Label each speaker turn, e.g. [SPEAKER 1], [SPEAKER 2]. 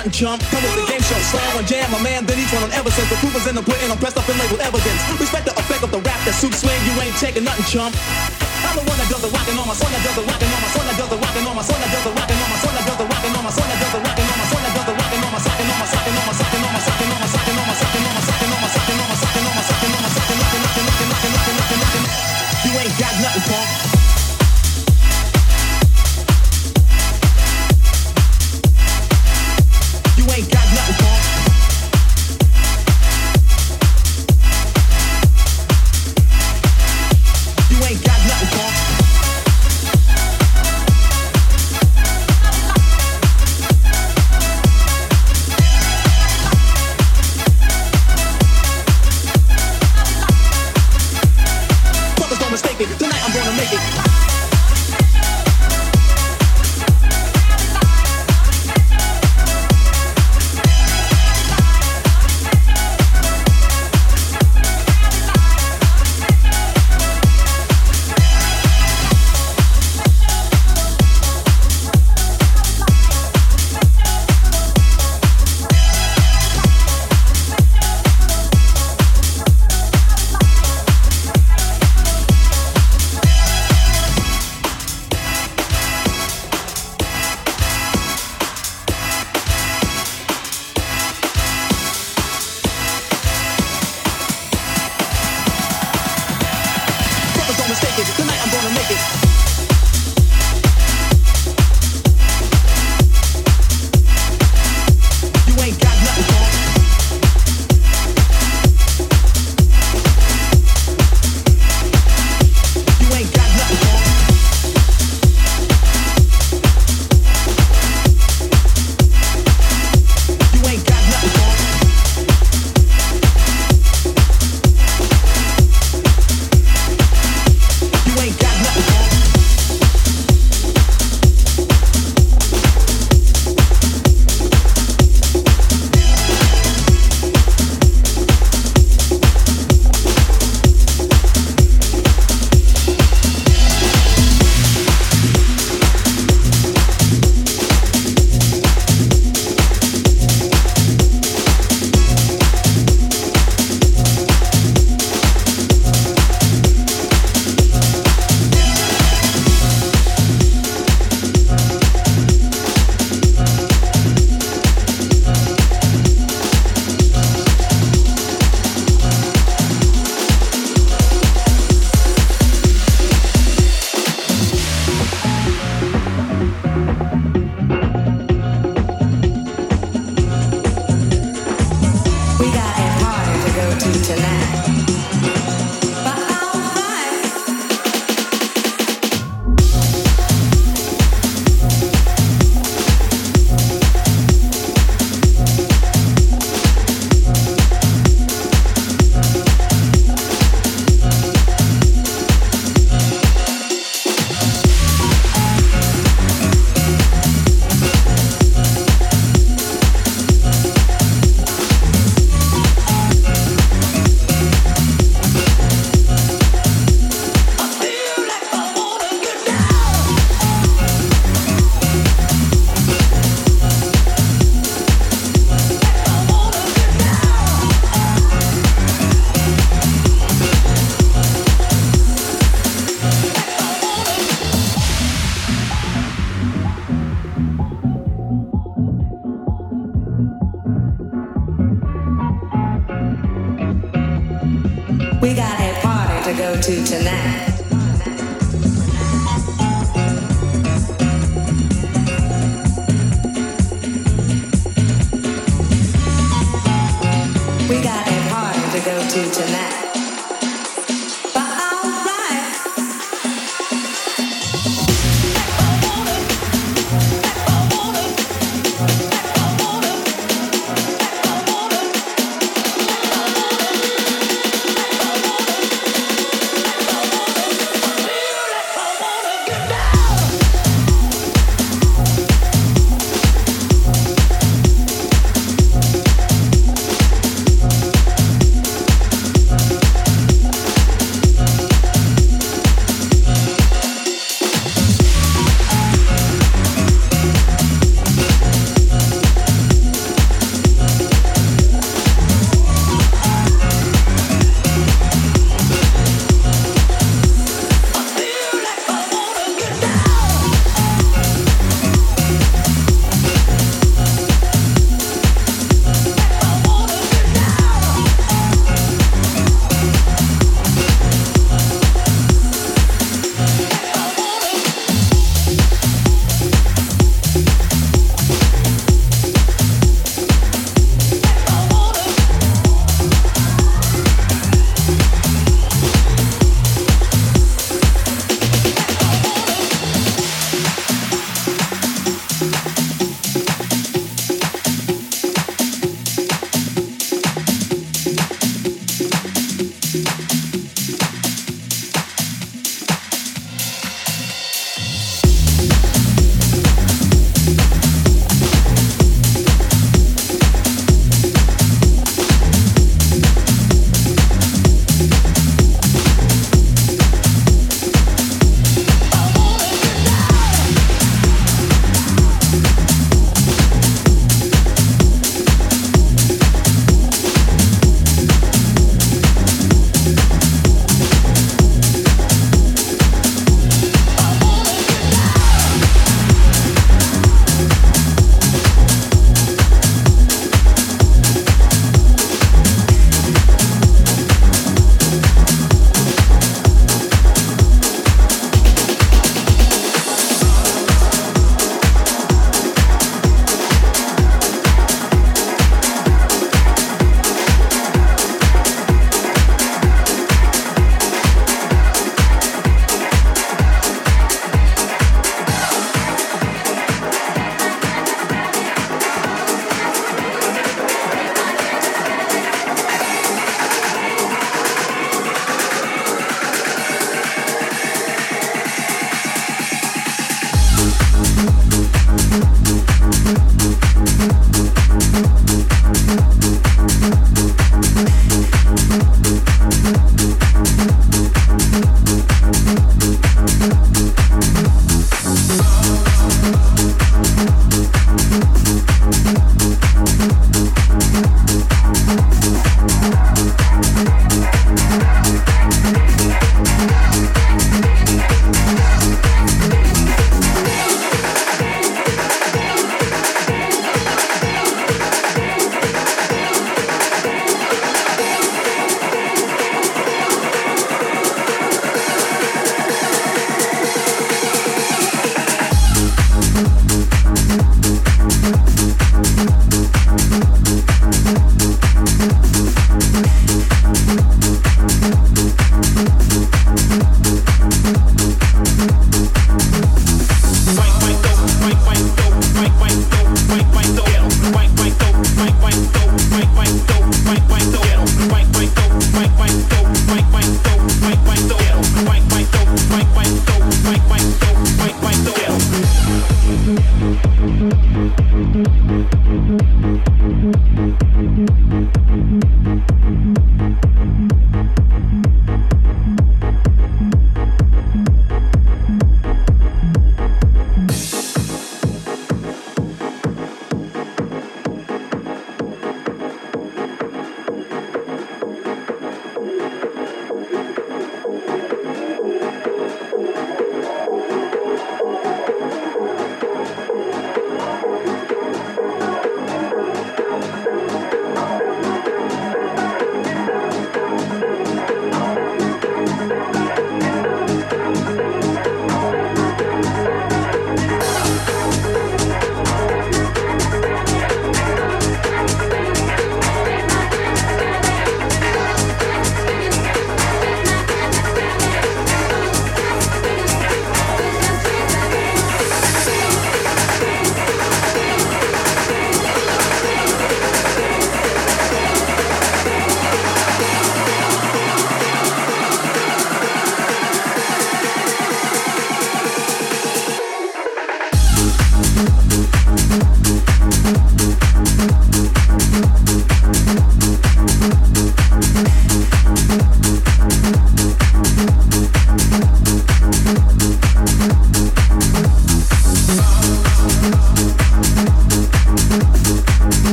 [SPEAKER 1] stunt and
[SPEAKER 2] jump. Come with the game show, slam and jam. My man, then each one on ever since. The proof is in the pudding. I'm pressed up and labeled evidence. Respect the effect of the rap that suits swing. You ain't taking nothing, chump. I'm the one that does the rockin' on my son that does the rockin'